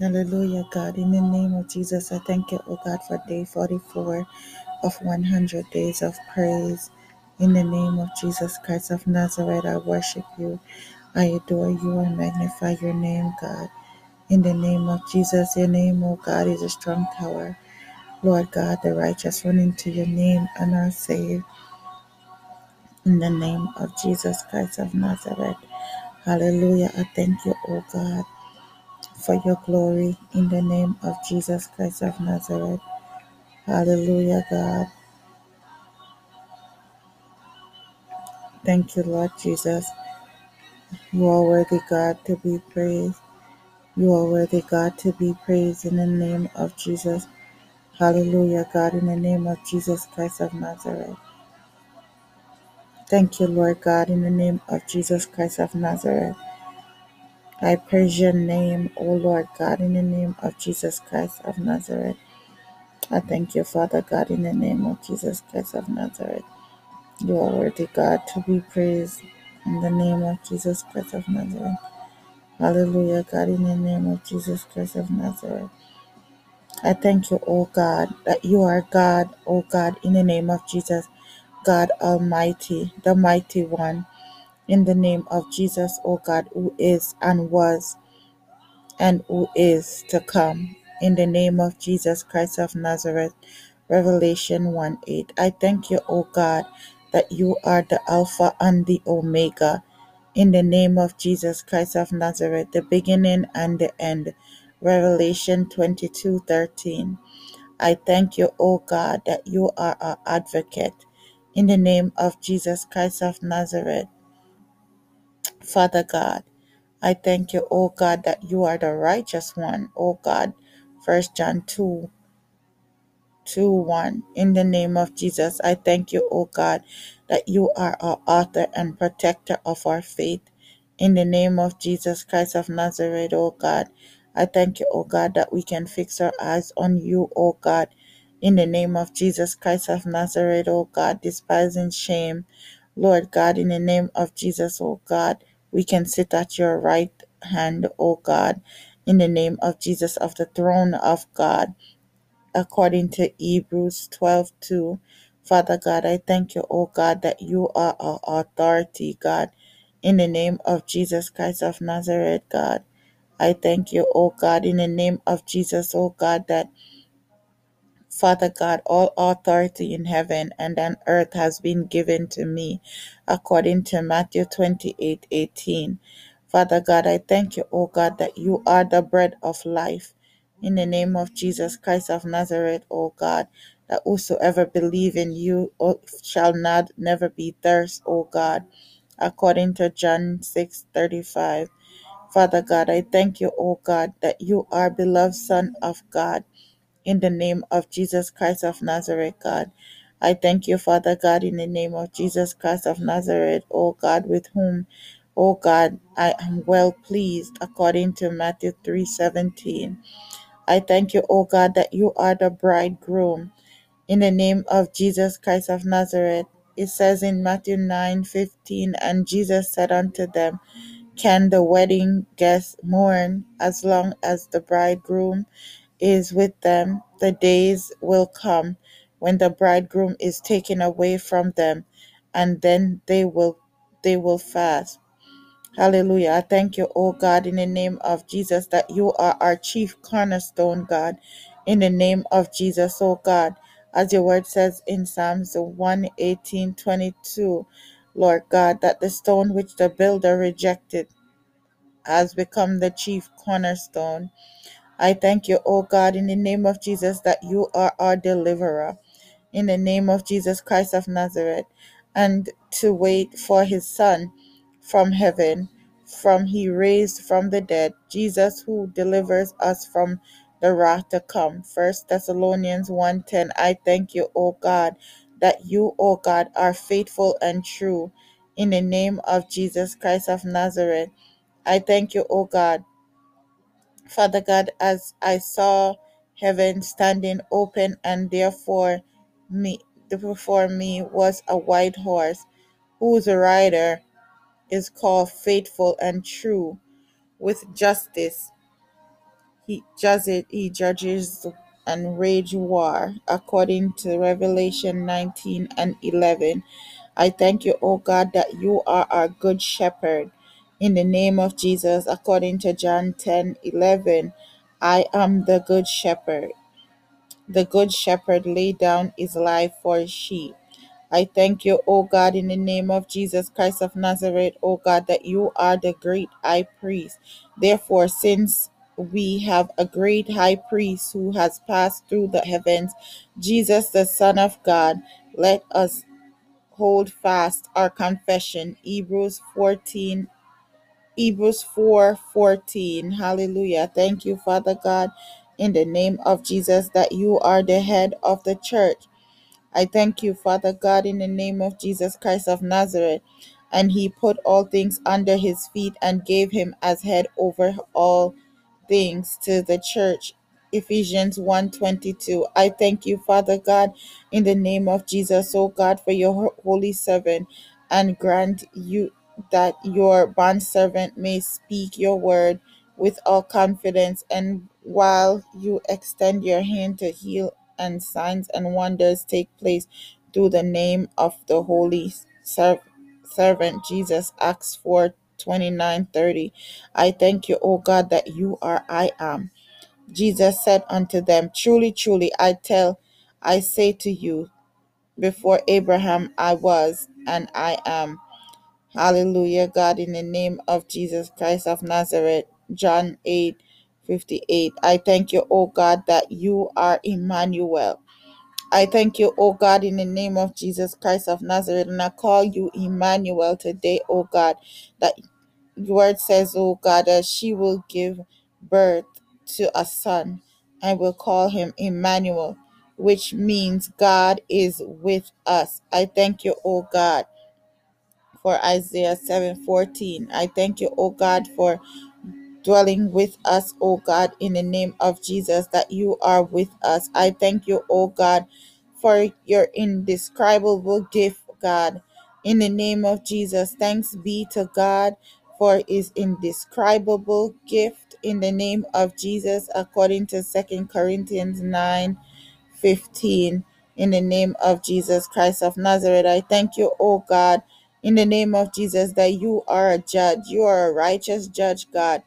Hallelujah, God. In the name of Jesus, I thank you, oh God, for day 44 of 100 days of praise. In the name of Jesus Christ of Nazareth, I worship you. I adore you and magnify your name, God. In the name of Jesus, your name, oh God, is a strong tower. Lord God, the righteous run into your name and are saved. In the name of Jesus Christ of Nazareth. Hallelujah. I thank you, oh God, for your glory. In the name of Jesus Christ of Nazareth. Hallelujah, God. Thank you, Lord Jesus. You are worthy, God, to be praised. You are worthy, God, to be praised in the name of Jesus. Hallelujah, God, in the name of Jesus Christ of Nazareth. Thank you, Lord God, in the name of Jesus Christ of Nazareth. I praise your name, O Lord God, in the name of Jesus Christ of Nazareth. I thank you, Father God, in the name of Jesus Christ of Nazareth. You are worthy, God, to be praised in the name of Jesus Christ of Nazareth. Hallelujah, God, in the name of Jesus Christ of Nazareth. I thank you, O God, that you are God, O God, in the name of Jesus, God Almighty, the Mighty One, in the name of Jesus, O God, who is and was and who is to come. In the name of Jesus Christ of Nazareth, Revelation 1 8. I thank you, O God, that you are the Alpha and the Omega. In the name of Jesus Christ of Nazareth, the beginning and the end. Revelation twenty two thirteen. I thank you, O God, that you are our advocate. In the name of Jesus Christ of Nazareth, Father God. I thank you, O God, that you are the righteous one, O God. First John 2, 2 1. In the name of Jesus, I thank you, O God, that you are our author and protector of our faith. In the name of Jesus Christ of Nazareth, O God, I thank you, O God, that we can fix our eyes on you, O God. In the name of Jesus Christ of Nazareth, O God, despising shame. Lord God, in the name of Jesus, O God, we can sit at your right hand, O God, in the name of Jesus, of the throne of God according to Hebrews 12 2. Father God, I thank you, O God, that you are our authority, God. In the name of Jesus Christ of Nazareth, God. I thank you, O God, in the name of Jesus, O God, that Father God, all authority in heaven and on earth has been given to me, according to Matthew twenty eight eighteen. Father God, I thank you, O God, that you are the bread of life. In the name of Jesus Christ of Nazareth, O God, that whosoever believe in you oh, shall not never be thirst, O God, according to John six thirty five. Father God, I thank you, O God, that you are beloved Son of God in the name of Jesus Christ of Nazareth, God. I thank you, Father God, in the name of Jesus Christ of Nazareth, O God, with whom, O God, I am well pleased, according to Matthew 3:17. I thank you, O God, that you are the bridegroom. In the name of Jesus Christ of Nazareth, it says in Matthew 9:15, and Jesus said unto them, Can the wedding guests mourn as long as the bridegroom is with them, the days will come when the bridegroom is taken away from them, and then they will they will fast. Hallelujah. I thank you, oh God, in the name of Jesus, that you are our chief cornerstone, God. In the name of Jesus, oh God. As your word says in Psalms one eighteen twenty two, Lord God, that the stone which the builder rejected has become the chief cornerstone. I thank you, O God, in the name of Jesus, that you are our deliverer. In the name of Jesus Christ of Nazareth, and to wait for his Son from heaven, from he raised from the dead, Jesus who delivers us from the wrath to come. First Thessalonians 1:10. I thank you, O God, that you, O God, are faithful and true. In the name of Jesus Christ of Nazareth, I thank you, O God Father God, as I saw heaven standing open, and therefore me before me was a white horse, whose rider is called faithful and true. With justice He judges, he judges and rage war according to Revelation 19 and 11. I thank you, O God, that you are our good shepherd. In the name of Jesus, according to John 10 11, I am the good shepherd. The good shepherd laid down his life for his sheep. I thank you, O God, in the name of Jesus Christ of Nazareth, O God, that you are the great high priest. Therefore, since we have a great high priest who has passed through the heavens, Jesus, the Son of God, let us hold fast our confession. Hebrews 14 Hebrews 4:14. Hallelujah. Thank you, Father God, in the name of Jesus that you are the head of the church. I thank you, Father God, in the name of Jesus Christ of Nazareth. And he put all things under his feet and gave him as head over all things to the church. Ephesians one twenty two. I thank you, Father God, in the name of Jesus, oh God, for your ho- holy servant, and grant you that your bondservant may speak your word with all confidence, and while you extend your hand to heal, and signs and wonders take place through the name of the holy ser- servant Jesus. Acts 4 29 30. I thank you, O God, that you are I am. Jesus said unto them, Truly, truly, I tell, I say to you, before Abraham I was, and I am. Hallelujah, God, in the name of Jesus Christ of Nazareth. John 8 58. I thank you, O God, that you are Emmanuel. I thank you, O God, in the name of Jesus Christ of Nazareth, and I call you Emmanuel today, O God, that your word says, O God, that she will give birth to a son and will call him Emmanuel, which means God is with us. I thank you, O God, for Isaiah 7:14. I thank you, O God, for dwelling with us, O God, in the name of Jesus, that you are with us. I thank you, O God, for your indescribable gift, God. In the name of Jesus, thanks be to God for his indescribable gift in the name of Jesus, according to Second Corinthians 9 15. In the name of Jesus Christ of Nazareth, I thank you, O God, in the name of Jesus, that you are a judge. You are a righteous judge, God.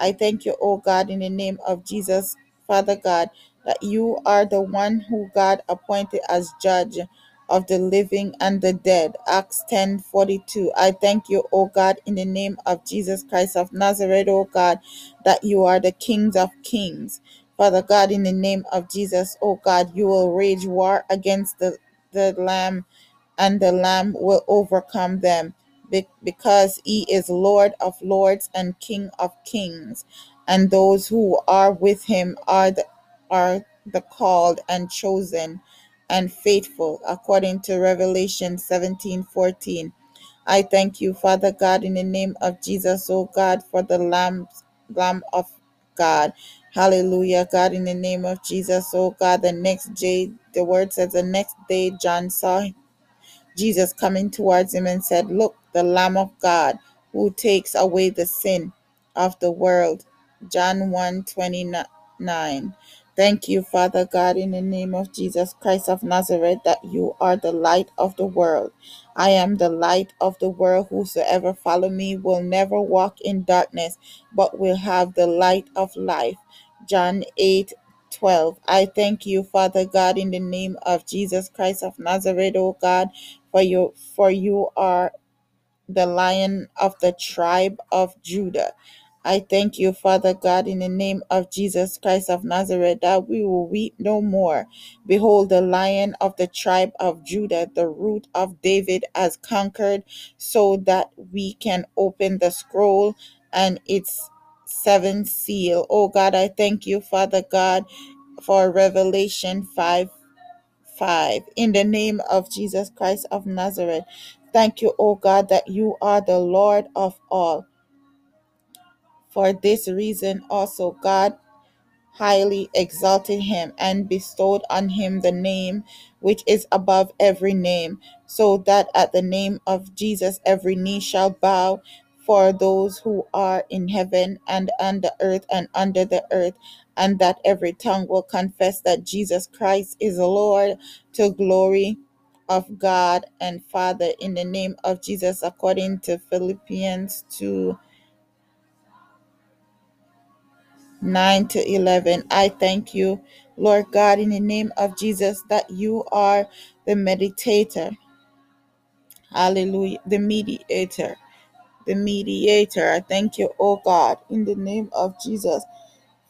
I thank you, oh God, in the name of Jesus, Father God, that you are the one who God appointed as judge of the living and the dead. Acts 10 42. I thank you, oh God, in the name of Jesus Christ of Nazareth, oh God, that you are the kings of kings. Father God, in the name of Jesus, oh God, you will rage war against the, the Lamb and the Lamb will overcome them be- because he is Lord of lords and King of kings, and those who are with him are the, are the called and chosen and faithful, according to Revelation 17 14. I thank you, Father God, in the name of Jesus, oh God, for the Lamb, Lamb of God. Hallelujah, God, in the name of Jesus, oh God. The next day, the word says, the next day, John saw Jesus coming towards him and said, Look, the Lamb of God who takes away the sin of the world. John 1 twenty-nine. Thank you, Father God, in the name of Jesus Christ of Nazareth, that you are the light of the world. I am the light of the world. Whosoever follow me will never walk in darkness, but will have the light of life. John 8 12. I thank you, Father God, in the name of Jesus Christ of Nazareth, O God, for you for you are the lion of the tribe of Judah. I thank you, Father God, in the name of Jesus Christ of Nazareth, that we will weep no more. Behold, the lion of the tribe of Judah, the root of David, has conquered, so that we can open the scroll and its seventh seal. Oh God, I thank you, Father God, for Revelation 5 5. In the name of Jesus Christ of Nazareth, thank you, O God, that you are the Lord of all. For this reason also, God highly exalted him and bestowed on him the name which is above every name, so that at the name of Jesus every knee shall bow for those who are in heaven and on the earth and under the earth, and that every tongue will confess that Jesus Christ is Lord to glory of God and Father in the name of Jesus, according to Philippians 2 9 to 11. I thank you, Lord God, in the name of Jesus, that you are the meditator. Hallelujah. The mediator. The mediator. I thank you, O God, in the name of Jesus.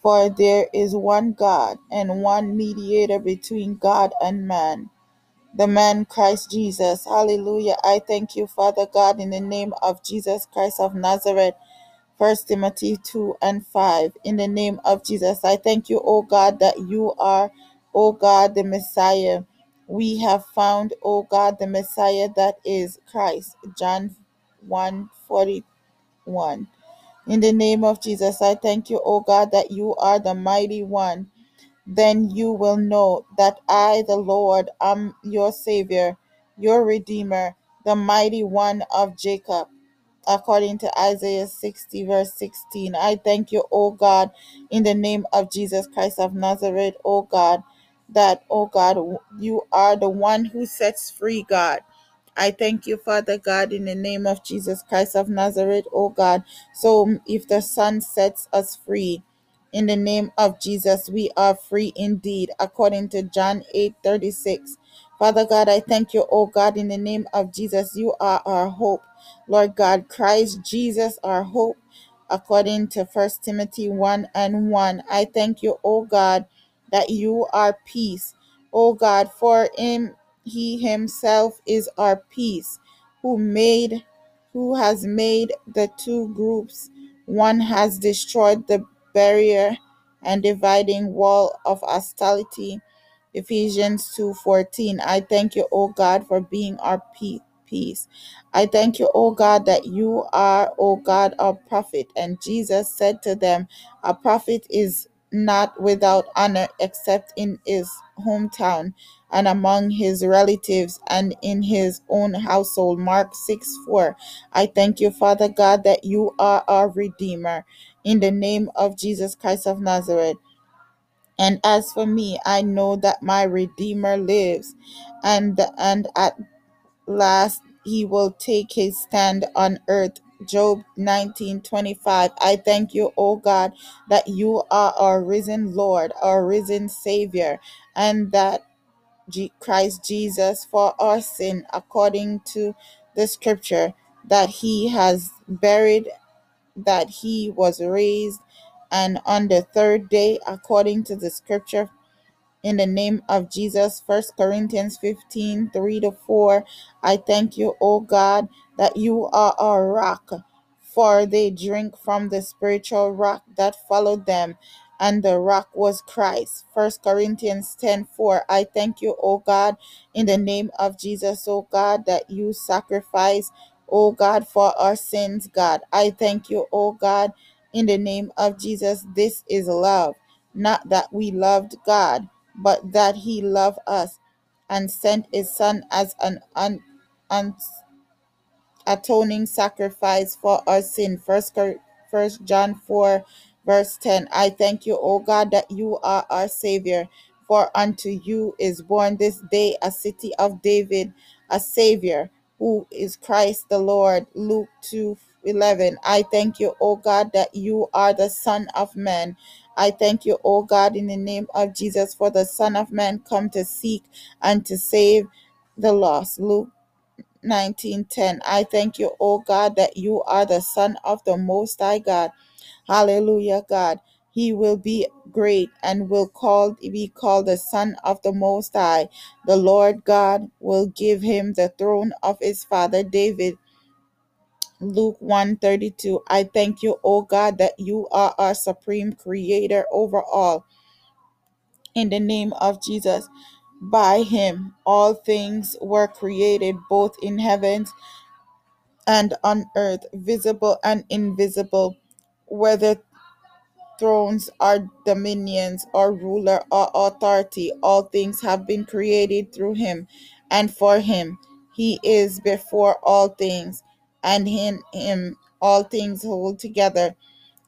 For there is one God and one mediator between God and man, the man Christ Jesus. Hallelujah. I thank you, Father God, in the name of Jesus Christ of Nazareth. First Timothy 2 and 5. In the name of Jesus, I thank you, O God, that you are, O God, the Messiah. We have found, O God, the Messiah that is Christ. John 1 forty-one. In the name of Jesus, I thank you, O God, that you are the mighty one. Then you will know that I, the Lord, am your Savior, your Redeemer, the mighty one of Jacob according to Isaiah 60, verse 16. I thank you, O God, in the name of Jesus Christ of Nazareth, O God, that, O God, you are the one who sets free, God. I thank you, Father God, in the name of Jesus Christ of Nazareth, O God. So if the Son sets us free, in the name of Jesus, we are free indeed, according to John 8 36. Father God, I thank you, O God, in the name of Jesus. You are our hope. Lord God, Christ Jesus, our hope, according to First Timothy 1 and 1. I thank you, O God, that you are peace. O God, for him he himself is our peace, who made who has made the two groups. One has destroyed the barrier and dividing wall of hostility. Ephesians 2:14. I thank you, O God, for being our peace. I thank you, O God, that you are, O God, our prophet. And Jesus said to them, A prophet is not without honor except in his hometown and among his relatives and in his own household. Mark 6 4. I thank you, Father God, that you are our Redeemer. In the name of Jesus Christ of Nazareth. And as for me, I know that my Redeemer lives, and and at last he will take his stand on earth. Job 19:25. I thank you, O God, that you are our risen Lord, our risen Savior, and that Christ Jesus for our sin according to the scripture that he has buried that he was raised and on the third day according to the scripture in the name of Jesus. First Corinthians 15 3 to 4. I thank you, O God, that you are a rock, for they drink from the spiritual rock that followed them, and the rock was Christ. First Corinthians 10 4. I thank you, O God, in the name of Jesus, O God, that you sacrifice, O God, for our sins, God. I thank you, O God, in the name of Jesus. This is love, not that we loved God but that he loved us and sent his son as an atoning sacrifice for our sin. First, First John 4, verse 10. I thank you, O God, that you are our Savior. For unto you is born this day a city of David, a Savior, who is Christ the Lord. Luke 2 11. I thank you, O God, that you are the Son of Man. I thank you, O God, in the name of Jesus, for the Son of Man come to seek and to save the lost. Luke 19:10. I thank you, O God, that you are the Son of the Most High God. Hallelujah, God. He will be great and will be called the Son of the Most High. The Lord God will give him the throne of his father David. Luke 132. I thank you, O God, that you are our supreme creator over all. In the name of Jesus. By him all things were created, both in heavens and on earth, visible and invisible, whether thrones or dominions or ruler or authority, all things have been created through him and for him. He is before all things, and in him all things hold together.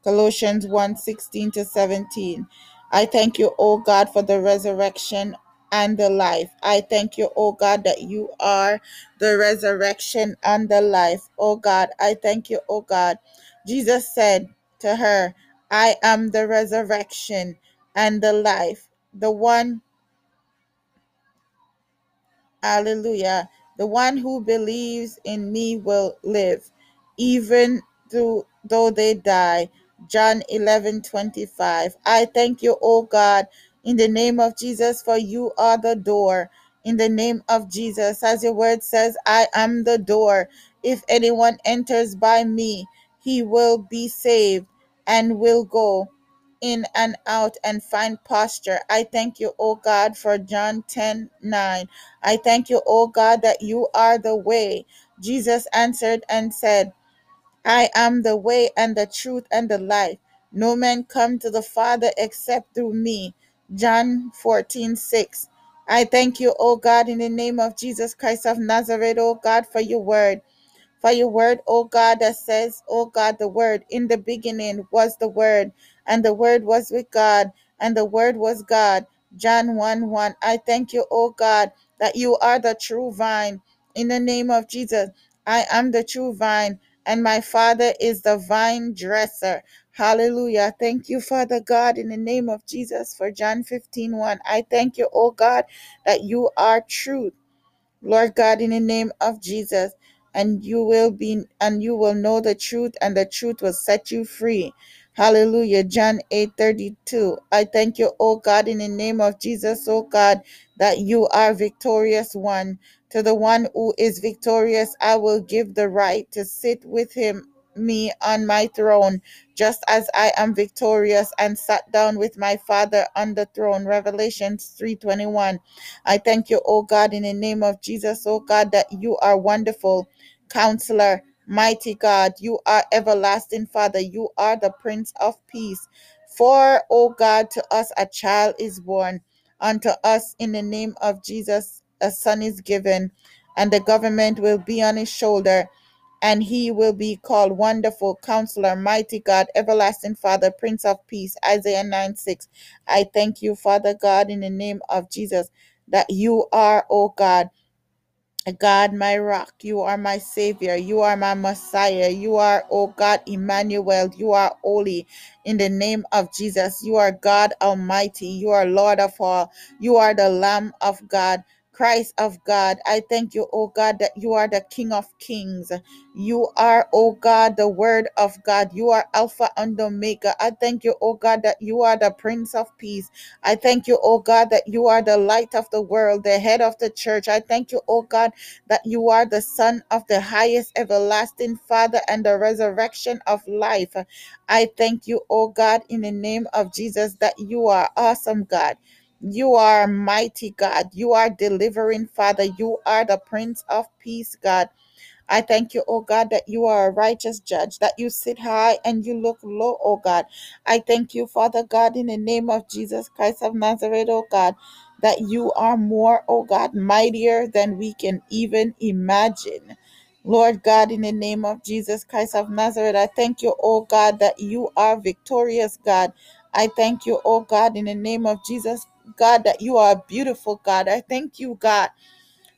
Colossians one 16 to 17. I thank you, O God, for the resurrection and the life. I thank you, O God, that you are the resurrection and the life. O God, I thank you, O God. Jesus said to her, I am the resurrection and the life. The one Hallelujah. The one who believes in me will live, even though, though they die. John 11 25. I thank you, O God, in the name of Jesus, for you are the door. In the name of Jesus, as your word says, I am the door. If anyone enters by me, he will be saved and will go in and out and find posture. I thank you, O God, for John 10 9. I thank you, O God, that you are the way. Jesus answered and said, I am the way and the truth and the life. No man come to the Father except through me. John 14 6. I thank you, O God, in the name of Jesus Christ of Nazareth, O God, for your word for your word, O God, that says, O God, the word in the beginning was the word, and the word was with God, and the word was God. John 1 1. I thank you, O God, that you are the true vine. In the name of Jesus, I am the true vine, and my Father is the vine dresser. Hallelujah. Thank you, Father God, in the name of Jesus, for John 15 1. I thank you, O God, that you are truth. Lord God, in the name of Jesus, and you will be and you will know the truth, and the truth will set you free. Hallelujah. John 8 32. I thank you, O God, in the name of Jesus, O God, that you are victorious one. To the one who is victorious, I will give the right to sit with him me on my throne, just as I am victorious and sat down with my Father on the throne. Revelations 3:21. I thank you, O God, in the name of Jesus, O God, that you are wonderful, counselor, mighty God. You are everlasting Father. You are the Prince of Peace. For, O God, to us a child is born, unto us in the name of Jesus a son is given, and the government will be on his shoulder and he will be called Wonderful Counselor, Mighty God, Everlasting Father, Prince of Peace. Isaiah 9 6. I thank you, Father God, in the name of Jesus, that you are, O God. God, my rock, you are my savior, you are my Messiah, you are, oh God, Emmanuel, you are holy in the name of Jesus, you are God Almighty, you are Lord of all, you are the Lamb of God. Christ of God, I thank you, O God, that you are the King of Kings. You are, O God, the Word of God. You are Alpha and Omega. I thank you, O God, that you are the Prince of Peace. I thank you, O God, that you are the light of the world, the head of the church. I thank you, O God, that you are the Son of the highest everlasting Father and the resurrection of life. I thank you, O God, in the name of Jesus, that you are awesome, God. You are mighty God. You are delivering Father. You are the Prince of Peace, God. I thank you, oh God, that you are a righteous judge, that you sit high and you look low, oh God. I thank you, Father God, in the name of Jesus Christ of Nazareth, oh God, that you are more, oh God, mightier than we can even imagine. Lord God, in the name of Jesus Christ of Nazareth, I thank you, oh God, that you are victorious, God. I thank you, oh God, in the name of Jesus, God, that you are a beautiful God. I thank you, God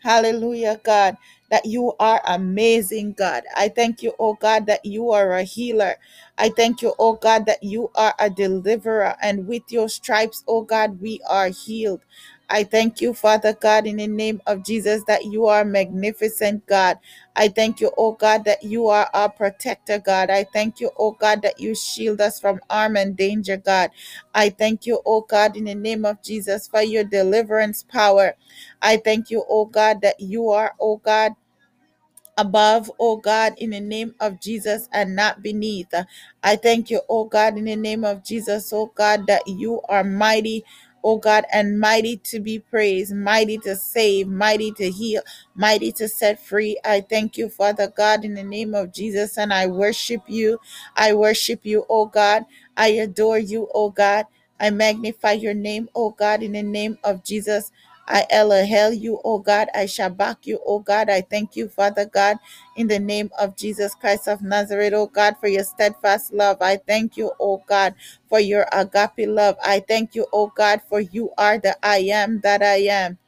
Hallelujah, God, that you are amazing, God. I thank you, oh God, that you are a healer. I thank you, oh God, that you are a deliverer. And with your stripes, oh God, we are healed. I thank you, Father God, in the name of Jesus, that you are magnificent, God. I thank you, oh God, that you are our protector, God. I thank you, oh God, that you shield us from harm and danger, God. I thank you, oh God, in the name of Jesus, for your deliverance power. I thank you, oh God, that you are, oh God, above, oh God, in the name of Jesus and not beneath. I thank you, oh God, in the name of Jesus, oh God, that you are mighty. Oh God, and mighty to be praised, mighty to save, mighty to heal, mighty to set free. I thank you, Father God, in the name of Jesus, and I worship you. I worship you, oh God. I adore you, oh God. I magnify your name, oh God, in the name of Jesus. I Elohel you, O God. I Shabak you, O God. I thank you, Father God, in the name of Jesus Christ of Nazareth, O God, for your steadfast love. I thank you, O God, for your agape love. I thank you, O God, for you are the I am that I am.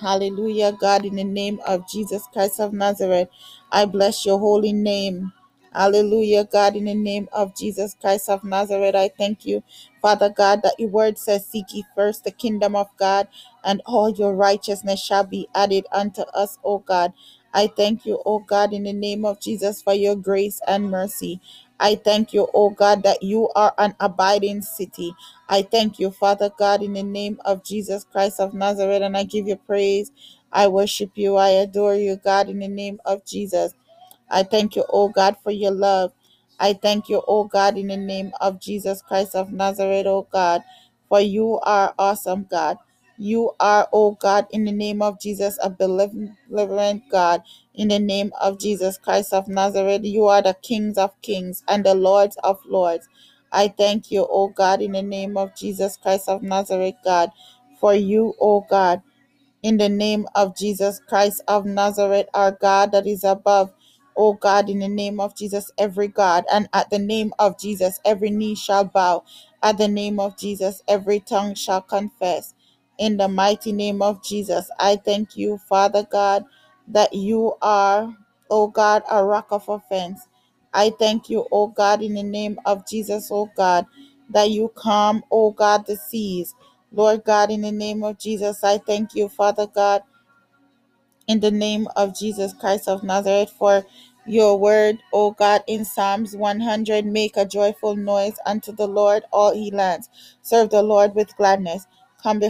Hallelujah, God, in the name of Jesus Christ of Nazareth, I bless your holy name. Hallelujah, God, in the name of Jesus Christ of Nazareth, I thank you, Father God, that your word says, Seek ye first the kingdom of God, and all your righteousness shall be added unto us, O God. I thank you, O God, in the name of Jesus, for your grace and mercy. I thank you, O God, that you are an abiding city. I thank you, Father God, in the name of Jesus Christ of Nazareth, and I give you praise. I worship you. I adore you, God, in the name of Jesus. I thank you, oh God, for your love. I thank you, oh God, in the name of Jesus Christ of Nazareth, oh God, for you are awesome, God. You are, oh God, in the name of Jesus, a benevolent God. In the name of Jesus Christ of Nazareth, you are the kings of kings and the lords of lords. I thank you, oh God, in the name of Jesus Christ of Nazareth, God, for you, oh God in the name of Jesus Christ of Nazareth, our God that is above. Oh God, in the name of Jesus, every God, and at the name of Jesus, every knee shall bow. At the name of Jesus, every tongue shall confess. In the mighty name of Jesus, I thank you, Father God, that you are, oh God, a rock of offense. I thank you, oh God, in the name of Jesus, oh God, that you calm, oh God, the seas. Lord God, in the name of Jesus, I thank you, Father God, in the name of Jesus Christ of Nazareth, for your word, O God, in Psalms 100. Make a joyful noise unto the Lord, all ye lands. Serve the Lord with gladness. Come